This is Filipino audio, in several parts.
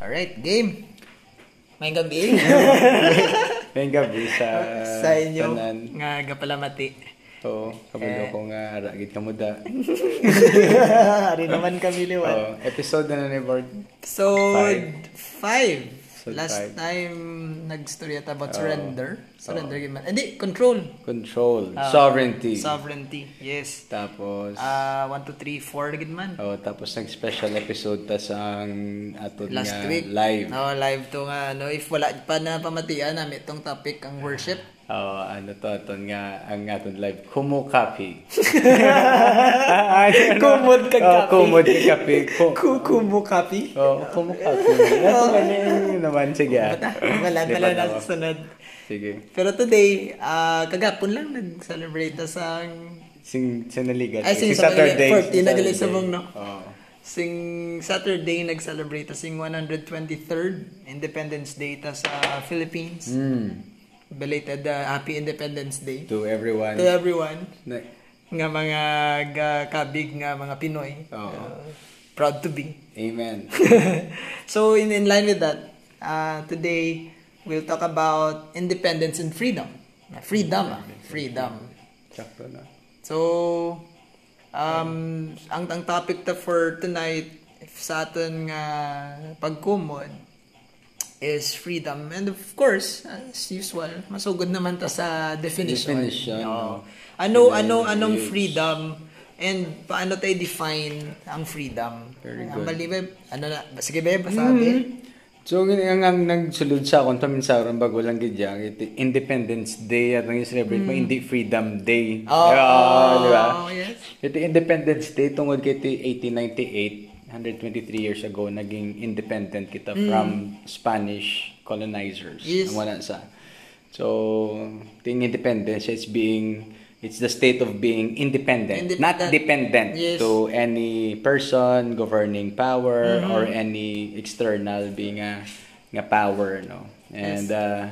Alright, game. May gabi. May gabi sa, sa inyo tanan. nga gapalamati. Oo, kabalo Eh. ko nga ragit ka muda. Ari naman kami liwan. Oo, episode na ni Bard. Episode 5. Last time nag-story about Oo. surrender. Surrender oh. Hindi, control. Control, Ah, sovereignty. Sovereignty, yes. tapos Ah, 1, 2, 3, 4 gid man. oh, tapos nag-special episode tas ang atod Last nga week. live. No, live to nga ano, if wala pa na pamatian namin itong topic ang worship. Oh, ano to aton nga ang aton live kumu copy. Kumod kag oh, copy. kumod kag copy. Ku- Kukumo copy. Oh, kumu copy. Ano yun naman sige. ah. Wala pala na sunod. Sige. Pero today, ah kagapon lang nag-celebrate ta sa Sing sinaligat. Ay, sing Sing Saturday. 14 sing na gali Saturday. subong, no? Oo. sing Saturday nag-celebrate ta sing 123rd Independence Day ta sa Philippines. Mm. Belated ah, Happy Independence Day To everyone. to everyone Na- nga mga ga- kabig nga mga Pinoy. Oo. Ah, proud to be. Amen. so in in line with that, uh, today we'll talk about independence and freedom. Freedom, ah. freedom. Sakto na. So um ang ang topic ta for tonight sa aton nga pagkumod is freedom and of course as usual masugod naman ta sa definition. Definition, no. Ano ano anong freedom and paano tayo define ang freedom? Very Ang good. bali, Beb, ano na sige beb pasabi. So, ang, ang nagsulod sa akong tamin sa bago lang gidya, Independence Day at ang celebrate mo, hindi Freedom Day. Oh, Ah, di ba? yes. Ito Independence Day tungod kay iti 1898, 123 years ago, naging independent kita from Spanish colonizers. Yes. Wala sa. So, ting independence is being it's the state of being independent, not Independent. dependent Yes. to any person, governing power, or any external being a nga power, no. And uh,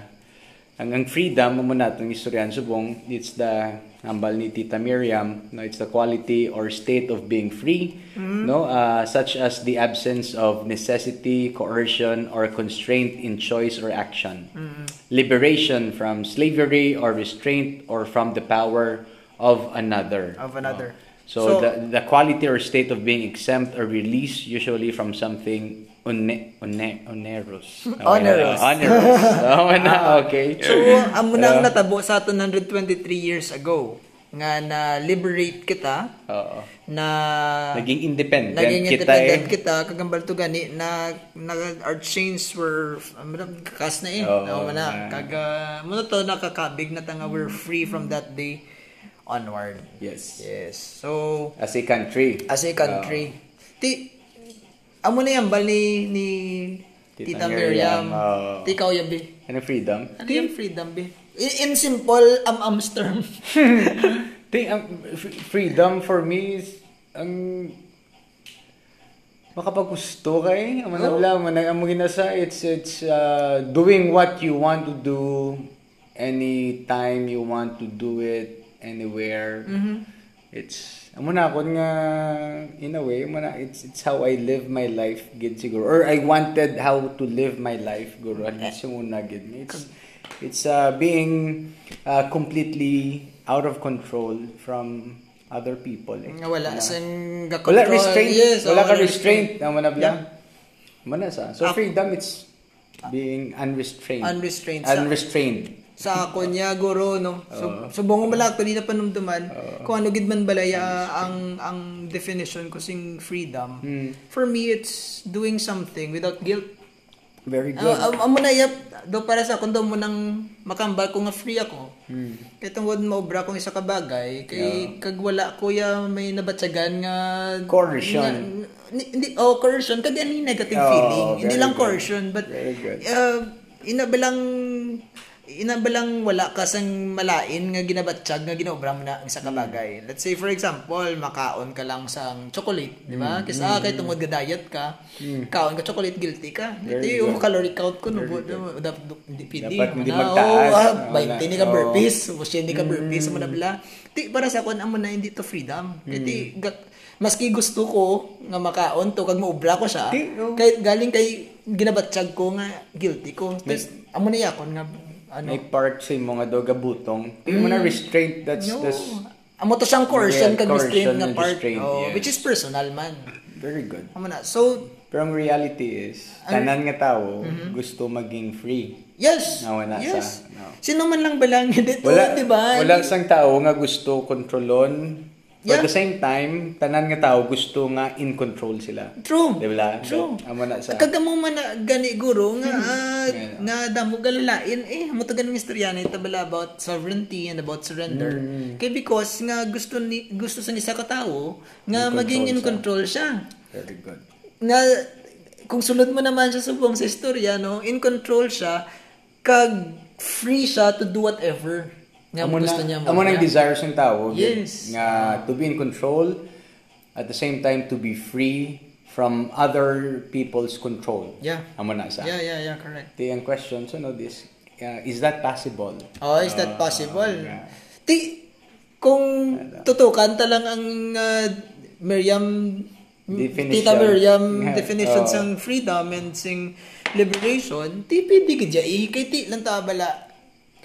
ang, ang freedom mo muna itong istoryan subong it's the hambal ni Tita Miriam no it's the quality or state of being free no uh, such as the absence of necessity coercion or constraint in choice or action liberation from slavery or restraint or from the power of another Of another. No? So, So- the, the quality or state of being exempt or released usually from something one, one, onerous. Onerous. onerous. Oh, na, okay. So, amo na ang natabo sa aton 123 years ago nga na liberate kita Oo. na Naging independent naging kita independent eh. kita kagambal to gani na, na our chains were ano kakas na eh Oo, no na mo na to nakakabig na tanga we're free from that day onward Yes. yes so As a country. as a country ti amo na yan bal ni, ni Tita, Tita Miriam, ti ikaw yabi Ano freedom? ano yung freedom be in, in simple am-ams term Think, um, freedom for me is ang makapaggusto kay ang Oh. manabla man ang ginasa it's it's uh, doing what you want to do anytime you want to do it anywhere. It's amo na ako nga in a way amo na it's it's how I live my life gid siguro or I wanted how to live my life guro at least yung una gid it's it's uh, being uh, completely out of control from other people eh. wala Wala. sang Wala ga-control. restraint. Yes, wala ka restraint. Ang manabla. Yeah. Mana sa. So freedom it's being unrestrained. Unrestrained Unrestrained. Sa guro no so subong mo malak di na panumduman kung ano gid man balaya ang ang definition ko sing freedom Hmm. for me it's doing something without guilt Very good. Ah, am- amo na yap do para sa kundo mo nang makambal ko nga free ako Hmm. kay tungod maobra kong isa ka bagay kay kag wala kuya may nabatsagan nga Coercion. hindi oh coercion kag ani negative Oh, feeling hindi lang good. coercion but Very good. uh, inabalang inabalang wala ka sang malain nga ginabatsyag nga ginaobra mo na ang isa ka Hmm. bagay. Let's say for example, makaon ka lang sang chocolate, di ba? Kasi ah, kay tungod ga diet ka, kaon ka chocolate guilty ka. Ito yung calorie count ko no, bu- dapat hindi pwede. Dapat hindi magtaas. Oh, ah, Wala. 20 ni ka burpees, o hindi ka burpees Hmm. mo na bla. Ti para sa kon amo na hindi to freedom. Ga- maski gusto ko nga makaon to kag maubra ko siya oh. kay galing kay ginabatsyag ko nga guilty ko. Amo na yakon nga, ano, May part sa imo nga doga butong. Di mo na restraint. That's, no. that's Amo to siyang coercion Yeah, kag restraint and part. restraint, oh, yes. Which is personal man. very good. Amo na. So, Pero ang reality is, tanan nga tao gusto maging free. yes. Na wala yes. sa- no. Sino man lang balang dito, Wala, di ba? wala sang tao nga gusto kontrolon. Yeah. But at the same time, tanan nga tao gusto nga in control sila. True. Di ba? True. Amo na sa... Kagamo man na gani guro nga ah, Yeah. nga damo galalain eh mo to ganung istorya ni tabala about sovereignty and about surrender. Kay because nga gusto ni gusto sa isa ka tawo nga In maging in control control siya. Very good. Nga kung sulod mo naman siya subong sa istorya no, in control siya kag free siya to do whatever nga amo gusto niya mo. amo nang desires ng tao. Yes. Nga to be in control, at the same time to be free from other people's control. Yeah. Amo na sa. Yeah, yeah, yeah, correct. The ang question, so no, this, uh, is that possible? Oh, is that possible? yeah. Ti kung tutukan ta lang ang uh, Miriam Definition. Tita Miriam Yeah. definition Oh. sang freedom and sing liberation, ti pwede gidya eh, kay ti lang ta bala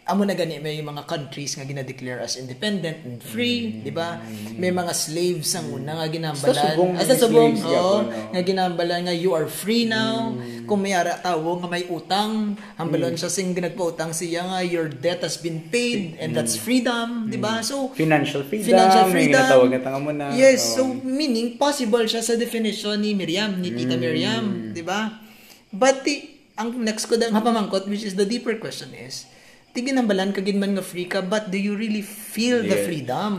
amo na gani may mga countries nga gina-declare as independent and free, di ba? May mga slaves ang una nga ginambalan. Sa subong Ah, sa no? nga ginambalan nga you are free now. Mm. Kung may ara tawo nga may utang, hambalon siya sing nagpautang siya nga your debt has been paid and that's freedom, di ba? So Financial freedom. financial may freedom. ginatawag na tanga mo na. Yes, so Oh. meaning possible siya sa definition ni Miriam, ni Tita Mm. Miriam, di ba? But the, ang next ko nga pamangkot, which is the deeper question is, tigin ang balan kagin man nga free ka, but do you really feel the Yeah. freedom?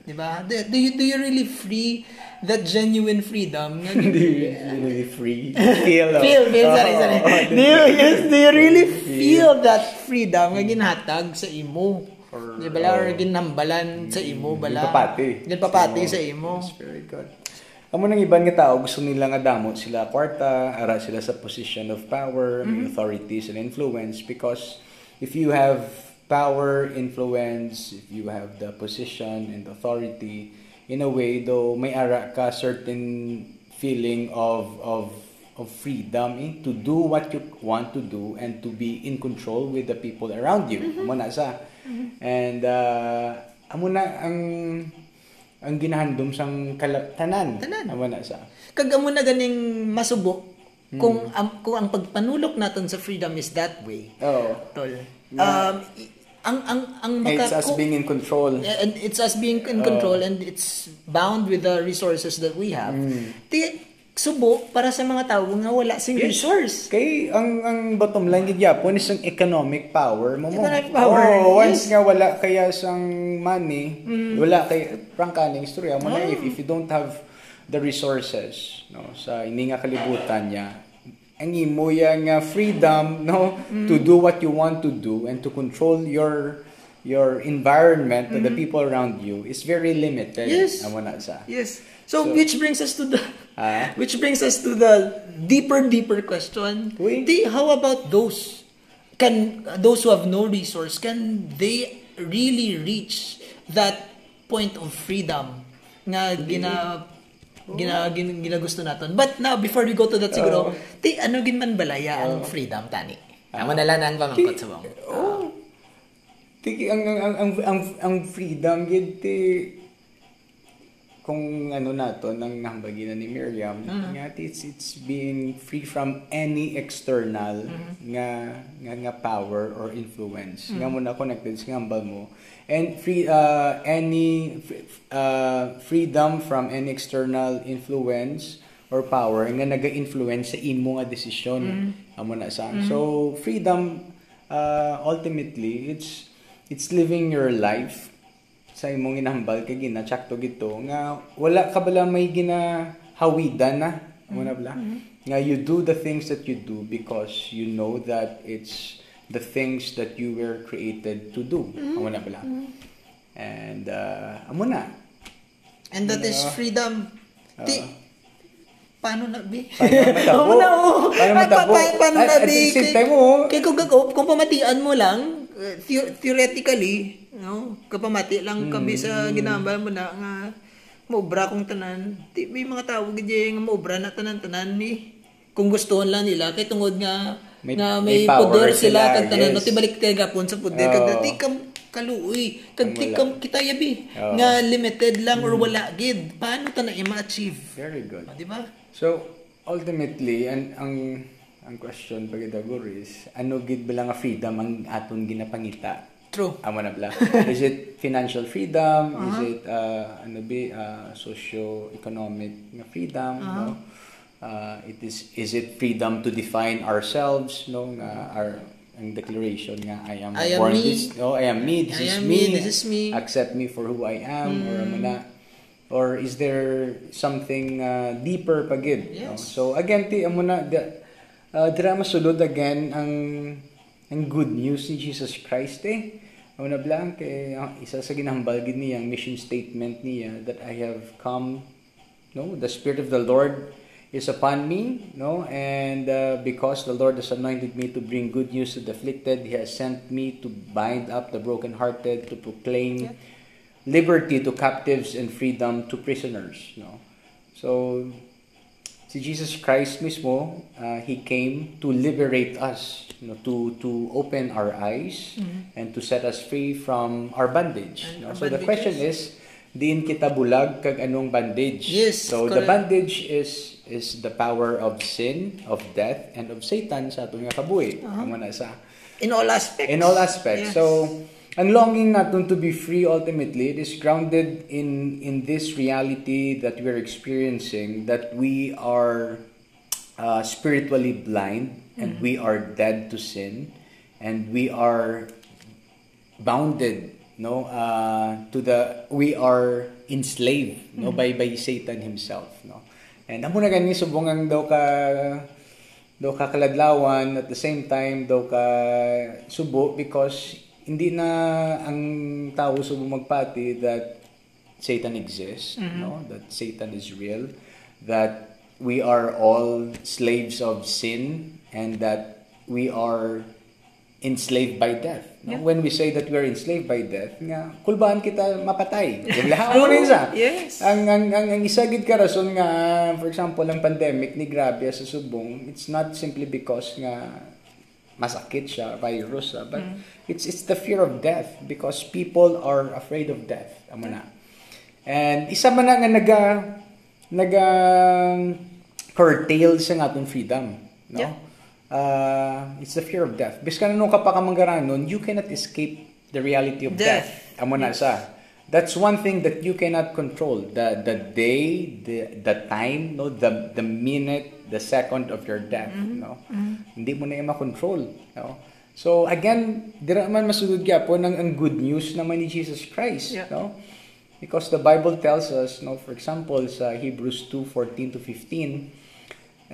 Di ba? Do, do you do you really free that genuine freedom nga Do you really free? Feel, feel, feel, sorry, sorry. oh, Do you, yes, do you really feel that freedom nga ginhatag sa imo? Or- Di ba? Or oh. ginambalan sa imo, bala? Ginpapati. Ginpapati sa imo. That's very good. Amo nang iban nga tao gusto nila nga damot sila kwarta, ara sila sa position of power, may authorities and influence because if you have power, influence, if you have the position and authority, in a way though may ara ka certain feeling of of of freedom eh, to do what you want to do and to be in control with the people around you. Amo na sa. And uh, amo na ang ang ginahandom sang kala- tanan. Tanan. Amo na sa. Kag amo na ganing masubok kung am, kung ang pagpanulok naton sa freedom is that way. Oh. Tol. Um, i- ang ang ang maka, It's us being in control. and it's us being in control and it's bound with the resources that we have. Ti subo para sa mga tao nga wala sing resource. Kay ang ang bottom line gid yapon is ang economic power mo mo. Economic power, Oh, once yes. nga wala kaya sang money, wala kay prangkaning istorya mo na Oh. if, if you don't have the resources no sa ini nga kalibutan niya ang imo ya nga freedom no to do what you want to do and to control your your environment and the people around you is very limited. Yes. Amo na sa. Yes. So, So- which brings us to the Ah? which brings us to the deeper deeper question. Uy. Di, how about those can those who have no resource can they really reach that point of freedom nga gina gina, gina, ginagusto naton. But now before we go to that siguro, ti ano gin man balaya ang freedom tani. Amo na lang ang pamangkot sa bang. Oh. Tiki ang ang ang ang, ang, ang freedom gid ti kung ano nato nang nahambagi na ni Miriam nga it's it's being free from any external nga nga nga power or influence nga mo na connected sa ngambal mo and free uh, any uh, freedom from any external influence or power nga naga-influence sa imo nga desisyon. Amo na sa. So freedom uh, ultimately it's it's living your life sa imong inahambal kay gina tsakto gito nga wala ka bala may ginahawidan na? Mo na bala? Nga you do the things that you do because you know that it's the things that you were created to do mo na bala and uh, amo na And that is Ano? freedom. Ti Ah. paano na bi? Paano na, oo. Paano Pa- matabo? pa- Paano At- na at the same Kay- time, oo. Kay kung gagaw, kung pamatian mo lang, uh, theo- theoretically, no, kapamati lang kami sa Hmm. ginambal mo na nga maubra kong tanan. Ti may mga tao gid nga maubra na tanan-tanan ni kung gusto lang nila kay tungod nga May- nga may may, power poder sila, sila kag tanan yes. no tibalik tayo gapon sa poder kag di kam kaluoy kag kam kita yabi nga limited lang or wala gid paano ta na i-achieve Very good. di ba So, ultimately, an, ang ang question pagkadagur is, ano gid ba lang nga freedom ang aton ginapangita? true Amo na bla. is it financial freedom? Is Uh-huh. it uh, ano ba uh, socio-economic nga freedom, no? Uh, it is is it freedom to define ourselves, no? Nga our ang declaration nga I am I am born me. this, no, I am me, this I is am me, me, this is me. Mm. accept me for who I am, or ano na, or is there something uh, deeper pagid? No? Yes. So again, ti amo na, the, uh, dira masulod again ang ang good news ni Jesus Christ eh. Amo na blang kay ang isa sa ginahambal gid niya ang mission statement niya that I have come no the spirit of the Lord is upon me no and uh, because the Lord has anointed me to bring good news to the afflicted he has sent me to bind up the brokenhearted to proclaim Yeah. liberty to captives and freedom to prisoners no so si Jesus Christ mismo uh, he came to liberate us you know, to to open our eyes and to set us free from our bondage Mm-hmm. No? our so the question is diin kita bulag kag anong bondage Yes, so the correct. bondage is is the power of sin of death and of Satan sa atong nga kabuhi Uh-huh. Amo na sa in all aspects in all aspects. Yes. So, ang longing natin to be free ultimately, it is grounded in in this reality that we're experiencing that we are uh, spiritually blind and we are dead to sin and we are bounded no uh, to the we are enslaved no by by Satan himself no and amo na gani subong daw ka daw ka kaladlawan at the same time daw ka subo because hindi na ang tao subo magpati that Satan exists no? That Satan is real that we are all slaves of sin and that we are enslaved by death. No? Yeah. When we say that we are enslaved by death, nga kulbaan kita mapatay. Lahat mo na isa. Yes. Ang ang ang, ang isa gid ka rason nga for example ang pandemic ni grabe sa subong, it's not simply because nga masakit siya, virus siya, but it's it's the fear of death because people are afraid of death. Amo na. And isa man na nga naga naga curtail sa atong freedom, no? Yeah. Uh, it's the fear of death. Biskan nung kapakamangaranon, you cannot escape the reality of death. Death. Amo na sa. That's one thing that you cannot control. The the day, the the time, no, the the minute, the second of your death, no. Hindi mo na yung makontrol, no. So again, dira man masugod gyapon ang ang good news naman ni Jesus Christ, Yeah. no. Because the Bible tells us, no, for example, sa Hebrews 2:14 to 15,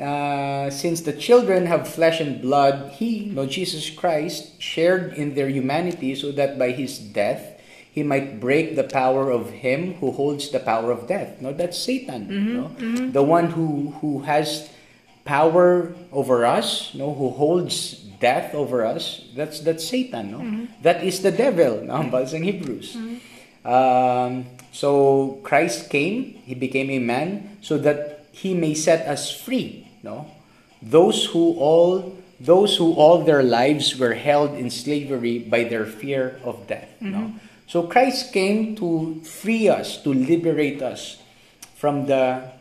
uh, since the children have flesh and blood, he, no, Jesus Christ, shared in their humanity so that by his death he might break the power of him who holds the power of death. No, that's Satan. no? The one who who has power over us, no, who holds death over us. That's that's Satan. No, That is the devil. No, in Hebrews. Um, so Christ came, he became a man so that he may set us free, no? Those who all those who all their lives were held in slavery by their fear of death, no? So Christ came to free us, to liberate us from the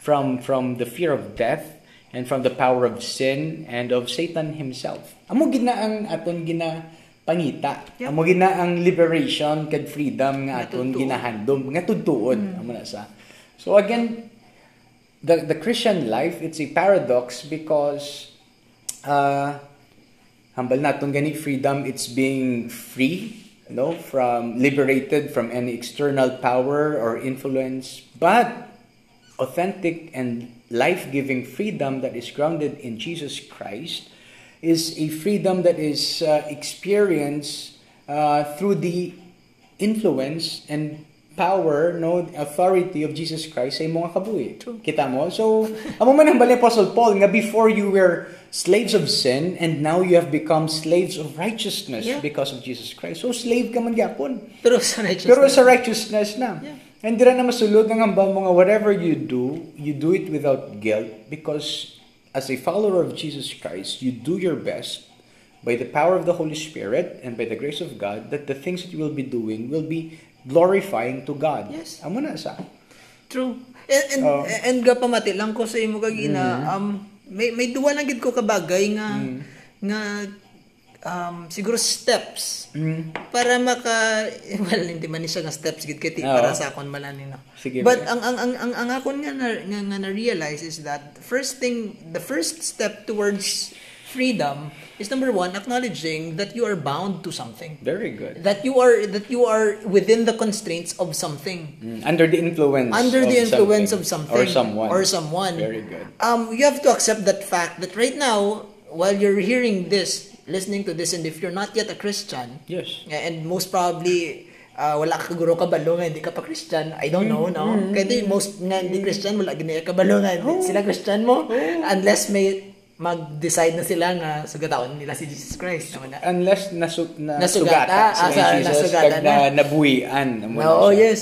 from from the fear of death and from the power of sin and of Satan himself. Amo gina ang aton gina pangita. Yep. Amo gina ang liberation kag freedom nga aton ginahandom, nga tutuon amo na sa. So again, the the Christian life it's a paradox because uh hambal naton gani freedom it's being free no from liberated from any external power or influence. But authentic and life-giving freedom that is grounded in Jesus Christ is a freedom that is uh, experienced uh, through the influence and power, no, authority of Jesus Christ sa imong kabuhi. Kita mo? So, amo man ang bali Apostle Paul nga before you were slaves of sin and now you have become slaves of righteousness Yeah. because of Jesus Christ. So, slave ka man gyapon. pero sa righteousness Pero sa righteousness na. Yeah. And dira na masulod ng hambal mo nga whatever you do, you do it without guilt because as a follower of Jesus Christ, you do your best by the power of the Holy Spirit and by the grace of God that the things that you will be doing will be glorifying to God. Yes. Amo na sa. True. And and, Oh. and gapamati lang ko sa imo kagina um may may duwa lang gid ko kabagay nga nga um siguro steps para maka well hindi man ni siya nga steps gid kay Oo. para sa akon malani no. Sige, But ang ang ang ang, ang akon nga na, nga, nga na realize is that first thing the first step towards freedom is number one acknowledging that you are bound to something. Very good. That you are that you are within the constraints of something. Mm, Under the influence under the influence something. of something or someone. or someone Very good. um you have to accept that fact that right now while you're hearing this listening to this and if you're not yet a christian Yes. and most probably uh, wala ka guro kabalo nga hindi ka pa Christian I don't know no Mm-hmm. kaya di, most nga hindi Christian wala gini kabalo nga Oh. Hindi sila Christian mo unless may mag-decide na sila nga sugataon nila si Jesus Christ naman na Unless nasu na Nasugata. sugata Ah, sa- ni Jesus nasugata na, na. nabuhian. Na No, siya. yes.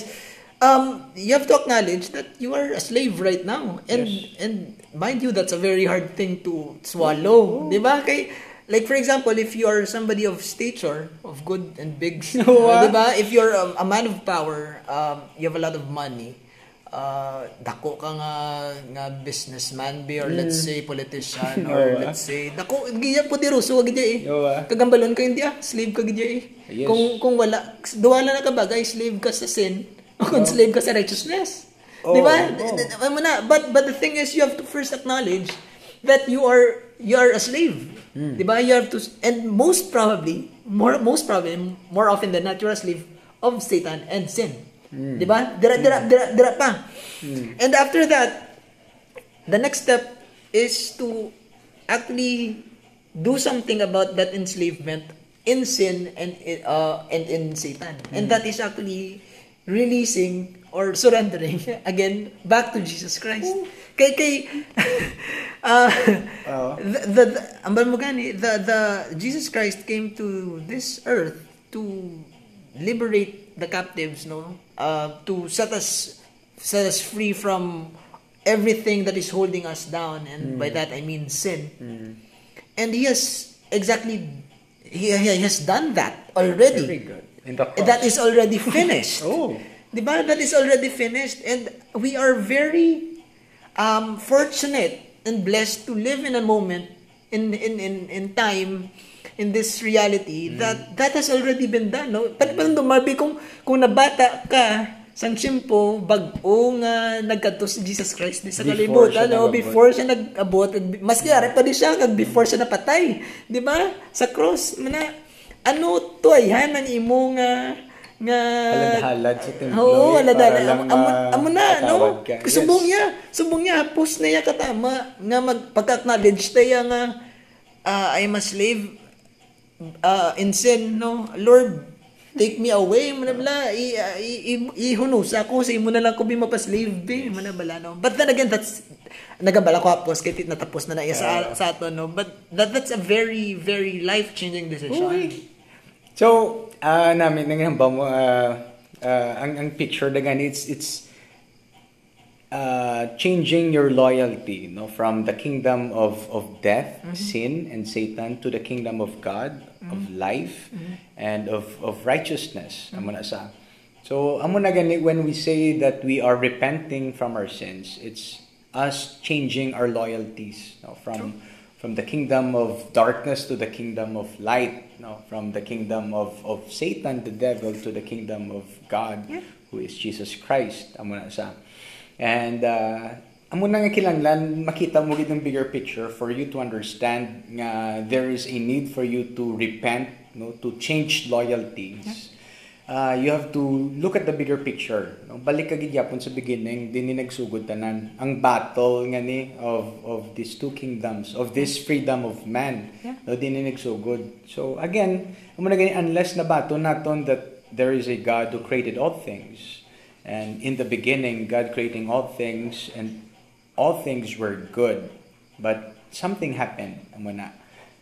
Um, you have to acknowledge that you are a slave right now. And Yes. and mind you, that's a very hard thing to swallow. Di ba? Kay, like for example, if you are somebody of stature, of good and big, Oo, ah. di ba? If you're um, a man of power, um, you have a lot of money, uh, dako ka nga, nga businessman be or let's say politician or let's say dako giya poderoso gid eh. Oo, ah. kagambalon ka hindi ah slave ka gid eh. Yes. kung kung wala duwa na ka bagay slave ka sa sin o kung slave ka sa righteousness. Oh, di ba oh. Na but but the thing is you have to first acknowledge that you are you are a slave. Hmm. di ba? You have to and most probably more most probably more often than not you're a slave of Satan and sin Hmm. di ba dira dira dira dira pa and after that the next step is to actually do something about that enslavement in sin and uh, and in Satan. And that is actually releasing or surrendering again back to Jesus Christ. Kay kay uh, Oo. the, the, the ambal mo gani the the Jesus Christ came to this earth to liberate the captives no uh, to set us set us free from everything that is holding us down and by that I mean sin and he has exactly he, he has done that already Very good. In the cross. that is already finished Oh. Di ba? That is already finished and we are very um, fortunate and blessed to live in a moment in in in, in time in this reality that that has already been done no pero parang dumabi kung kung nabata ka sang simpo bag-o nga nagkadto si Jesus Christ di sa Before kalibutan siya no nag-abot. before siya nag-abot maski ari pa di siya kag before siya napatay di ba sa cross mana ano to ayan ang imo nga nga Halad-halad sa templo. Oo, eh, lang Amo, na, no? ka. Yes. Subong niya. Subong niya. Post na niya katama. Nga magpagka-acknowledge tayo nga uh, I'm a slave uh, in sin, no? Lord, take me away. Manabla, i, i, i, ihunusa ko. Sa imo na lang ko be mapaslave, be. Manabala, no? But then again, that's nagabala ko hapos kay natapos na na iya sa, sa ato, no? But that, that's a very, very life-changing decision. Uy. So, ah namin nang ba mo ah, ah, ang ang picture na gani it's it's uh, changing your loyalty no from the kingdom of of death, mm-hmm. sin and Satan to the kingdom of God, mm-hmm. of life mm-hmm. and of of righteousness. Amo sa. So, amo na gani when we say that we are repenting from our sins, it's us changing our loyalties no, from from the kingdom of darkness to the kingdom of light, no, from the kingdom of, of Satan, the devil, to the kingdom of God, who is Jesus Christ. Amo na sa. And uh, amo na nga makita mo gid bigger picture for you to understand nga there is a need for you to repent, no, to change loyalties. Uh, you have to look at the bigger picture. No? Balik ka gid yapon sa beginning, din ni nagsugod tanan ang battle nga ni of of these two kingdoms, of this freedom of man. Yeah. No, din ni nagsugod. So again, amo na gani unless nabato naton that there is a God who created all things. And in the beginning, God creating all things and all things were good. But something happened,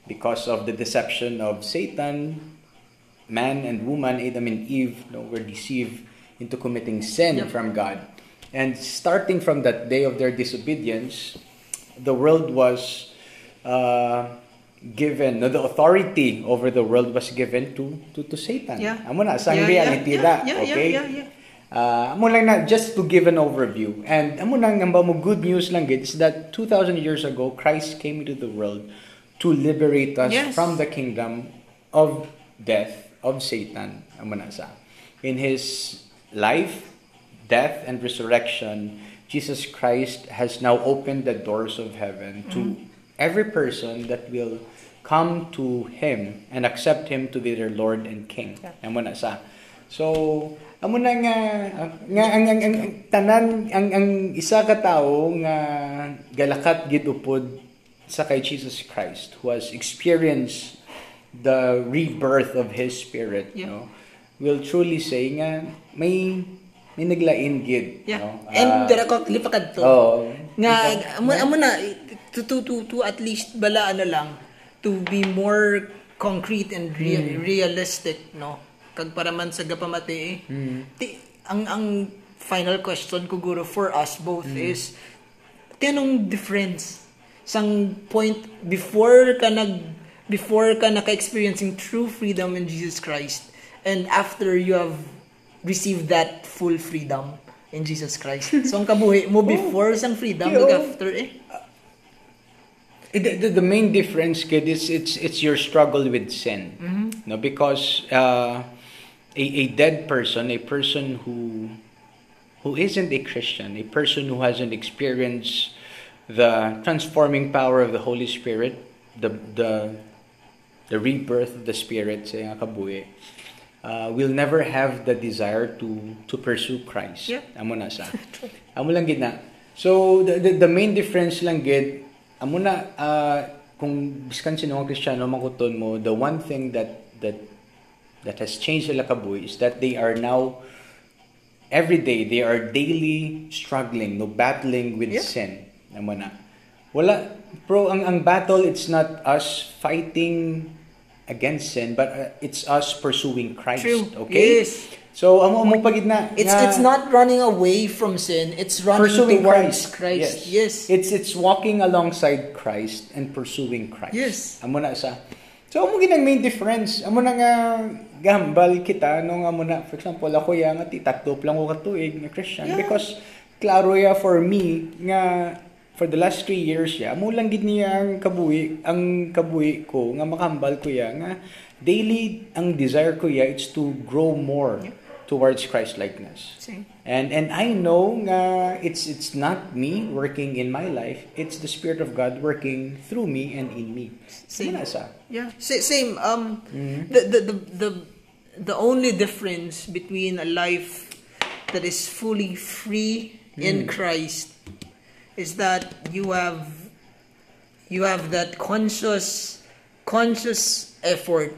because of the deception of Satan, man and woman, Adam and Eve, no, were deceived into committing sin Yep. from God. And starting from that day of their disobedience, the world was uh, given, the authority over the world was given to to, to Satan. Yeah. Amo na, sa Yeah, reality yeah, yeah, yeah, okay? yeah, yeah. Uh, amo lang na, just to give an overview. And amo lang, ang mo good news lang gid is that 2,000 years ago, Christ came into the world to liberate us Yes. from the kingdom of death, of Satan. Amo na sa. In His life, death, and resurrection, Jesus Christ has now opened the doors of heaven to every person that will come to Him and accept Him to be their Lord and King. Amo na sa. So, amo na nga, nga ang, ang, ang, ang tanan, ang, ang isa ka tao nga galakat gid upod sa kay Jesus Christ who has experienced the rebirth of His Spirit, Yeah. no, will truly say nga may may naglain gid, Yeah. no? And Ah, dira ko lipakad to. Oo. nga amo, amo na to, to to to at least bala ano lang to be more concrete and rea- realistic no kag para man sa gapamati eh. Ti, ang ang final question ko guro for us both is tinong difference sang point before ka nag before ka naka-experiencing true freedom in Jesus Christ and after you have received that full freedom in Jesus Christ. So ang kabuhi mo before sang freedom Yo. after eh. Eh, The, the, main difference, kid, is it's it's your struggle with sin. No, because uh, a a dead person, a person who who isn't a Christian, a person who hasn't experienced the transforming power of the Holy Spirit, the the the rebirth of the Spirit sa kabuhi, uh, will never have the desire to to pursue Christ. Yeah. Amo na sa. Amo lang gid na. So the, the the main difference lang gid amo na uh, kung biskan sino nga Kristiyano makuton mo, the one thing that that that has changed sila kabuhi is that they are now every day they are daily struggling, no battling with Yeah. sin. Amo na. Wala pro ang ang battle it's not us fighting against sin but uh, it's us pursuing Christ, True. okay? Yes. So amo amo pagid na It's nga- it's not running away from sin, it's running pursuing towards Christ. Christ. Yes. It's it's walking alongside Christ and pursuing Christ. Yes. Amo na sa So amo ginang main difference. Amo na nga gambal kita no nga amo na for example ako ya nga ti tatlo lang ko katuig nga Christian Yeah. because klaro ya for me nga for the last three years ya amo lang gid niya ang kabuhi ang kabuhi ko nga makambal ko ya nga daily ang desire ko ya it's to grow more towards Christ likeness. Same. And and I know nga it's it's not me working in my life, it's the spirit of God working through me and in me. Same. Same sa. Yeah, sa- same. Um, Mm-hmm. the, the the the the only difference between a life that is fully free in Mm. Christ is that you have you have that conscious conscious effort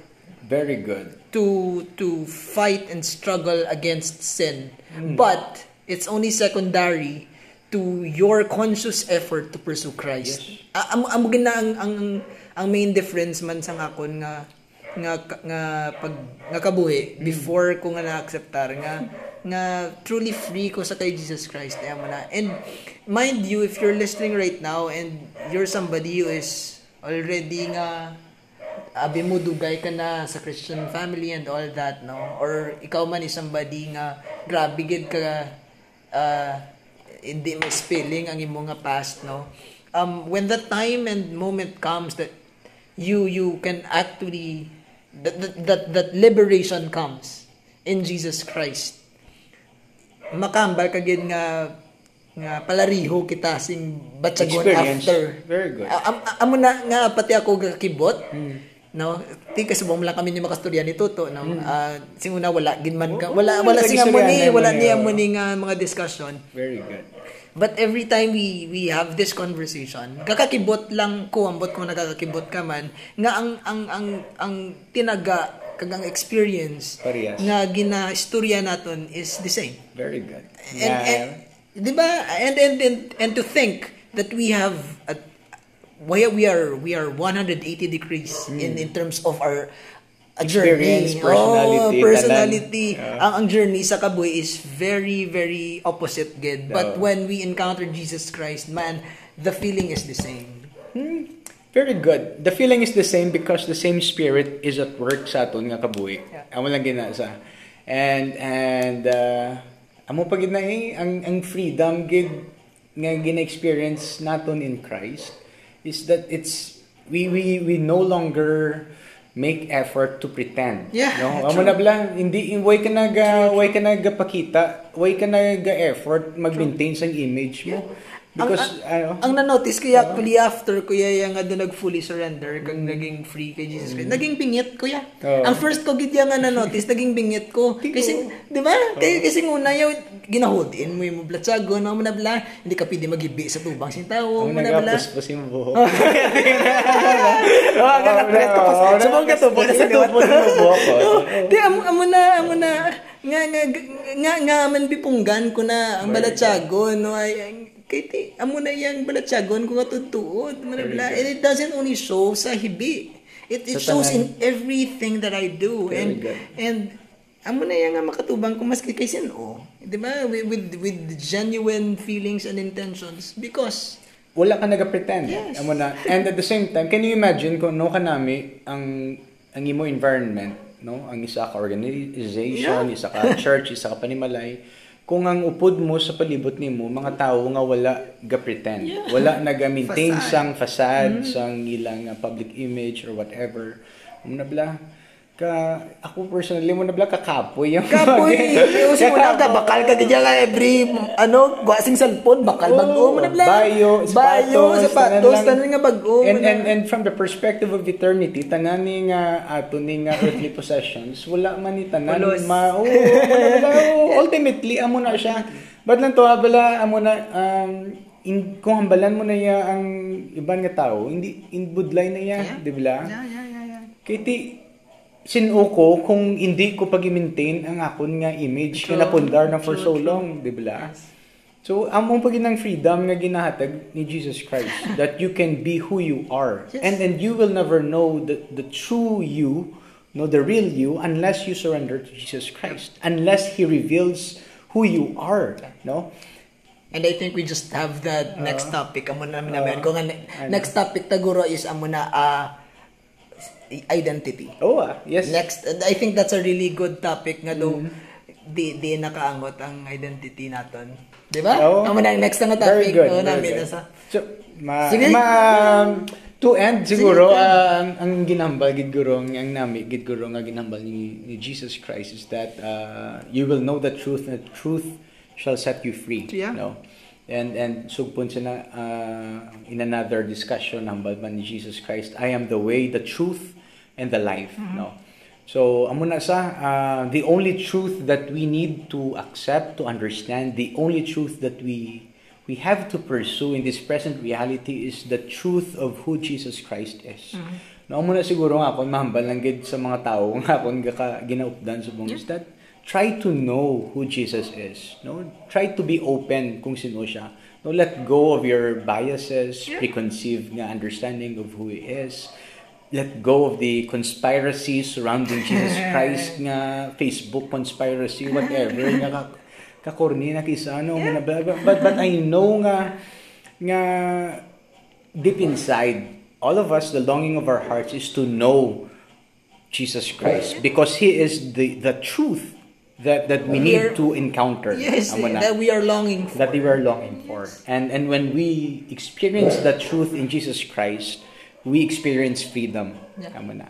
Very good. To to fight and struggle against sin, Mm. but it's only secondary to your conscious effort to pursue Christ. Ah, Amo amo gina ang, ang ang main difference man sa ngakon nga nga nga pag nga kabuhi before ko nga na-acceptar nga nga truly free ko sa kay Jesus Christ ay mo na. And mind you if you're listening right now and you're somebody who is already nga abi mo dugay ka na sa Christian family and all that no? Or ikaw man is somebody nga grabe gid ka uh, hindi mo spilling ang imong nga past no? Um when the time and moment comes that you you can actually that that that, that liberation comes in Jesus Christ. Makambal ka gid nga nga palariho kita sing batsagon after Very good. Am- amo na nga pati ako kakibot. No, ti kasi mo lang kami ni makastorya ni Toto no. Ah, sing una wala gin man ka. Wala wala wala lagi singa mo istorya ni, wala niya mo ni nga mga discussion. Very good. But every time we we have this conversation, kakakibot lang ko ambot kung nakakakibot ka man nga ang ang ang ang tinaga kag ang experience Parehas. nga ginaistorya naton is the same. Very good. And, and di ba? And, and and and to think that we have a, we we are we are 180 degrees in in terms of our a journey. personality, oh, personality. tanan. Ang ang journey sa kaboy is very very opposite gid. But when we encounter Jesus Christ, man, the feeling is the same. Hmm. Very good. The feeling is the same because the same spirit is at work sa aton nga kabuhi. Yeah. Amo lang ginasa. And and uh, amo pag na eh, ang ang freedom gid nga gina-experience naton in Christ is that it's we we we no longer make effort to pretend. Yeah, No, amo na blang hindi way ka nag way ka nagpakita, way ka nag-effort mag-maintain sa image mo. Because ano, Ang na-notice ko actually after kuya yung nga doon nag-fully surrender kag naging free kay Jesus Christ. Naging bingit kuya. Oo. Ang first ko gid nga na-notice naging bingit ko. Kasi di ba? Kaya kasi nguna yung ginahodin mo yung blatsago na mo na bla. Hindi ka pwede magibi sa tubang Ang mo na bla. nagapos yung buhok. Oh, aga na press ko pa. Subong ka to, sa liwat. Tupon mo buhok ko. Di amo na amo na nga nga nga nga man bipunggan ko na ang balatsagon no ay- kay ti amo na yang balatsagon ko nga tutuod man bla and it doesn't only show sa hibi it it shows in everything that I do Very and good. and amo na yang makatubang ko maski kay sino di ba with, with with genuine feelings and intentions because Wala ka nag-pretend. Yes. Amo na. And at the same time, can you imagine kung no kanami ang ang imo environment, no? Ang isa ka organization, Yeah. isa ka church, isa ka panimalay. Kung ang upod mo sa palibot nimo mga tao nga wala ga-pretend. Yeah. Wala nag-maintain Facade. sang facade, sang ilang uh, public image or whatever. Amo na bla ka ako personally mo na bla kakapoy yung Kapoy, usi mo na ka, bakal ka ganyan nga every, ano, guwasing cellphone, bakal bago mo na bla. Bayo, Bayo, sapatos, tanan lang. nga bago. And, and, and from the perspective of eternity, tanan ni nga ato ni nga earthly possessions, wala man ni tanan. Ma, wala, oo. ultimately, amo na siya. But lang to, bala, amo na, um, in, kung hambalan mo na ya ang ibang nga tao, hindi, in budlay na ya, Yeah. di ba? Yeah, yeah, yeah, yeah. Kaya ti, sinuo ko kung hindi ko pag-maintain ang akon nga image True. nga napundar na for True, so long, di ba? So, among pag ng freedom nga ginahatag ni Jesus Christ that you can be who you are. Yes. And and you will never know the the true you, no the real you unless you surrender to Jesus Christ. Unless he reveals who you are, no? And I think we just have that next topic. Amo na namin. Uh, Kung next topic taguro is amo na ah, identity. Oh, ah, yes. Next, I think that's a really good topic nga do Mm. di di nakaangot ang identity naton. Di ba? Oo. Amo na next na nga Very topic good. no, very good. sa So, ma, Sige. ma, to end siguro Sige, ah, ang, ang ginambal gid guro ang nami gid guro nga ginambal ni, ni Jesus Christ is that uh, you will know the truth and the truth shall set you free Yeah. no and and sugpon siya na uh, in another discussion hambal man ni Jesus Christ I am the way the truth and the life no So, amo na sa uh, the only truth that we need to accept, to understand, the only truth that we we have to pursue in this present reality is the truth of who Jesus Christ is. No, amo na siguro nga akong mahambal lang gid sa mga tao nga akong ginaupdan sa bong is that try to know who Jesus is. No, try to be open kung sino siya. No, let go of your biases, preconceived nga understanding of who he is let go of the conspiracy surrounding Jesus Christ nga Facebook conspiracy whatever nga ka kakorni na kisa ano yeah. but, but but I know nga nga deep inside all of us the longing of our hearts is to know Jesus Christ because he is the the truth that that we We're- need to encounter Yes, that we are longing for. that we were longing for. And and when we experience the truth in Jesus Christ, we experience freedom. Yeah. Tama na.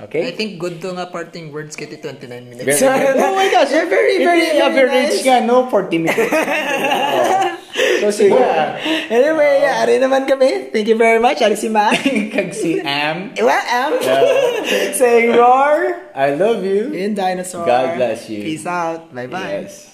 I Okay? think good to nga parting words kiti 29 minutes. Very. Oh my gosh! They're very, very, average nice. nga, no? 40 minutes. So, sige. ah. Anyway, ari naman kami. Thank you very much. Ari si Ma. Kag si Am, Iwa, am. Yeah. Saying roar. I love you. In dinosaur. God bless you. Peace out. Bye-bye. Yes.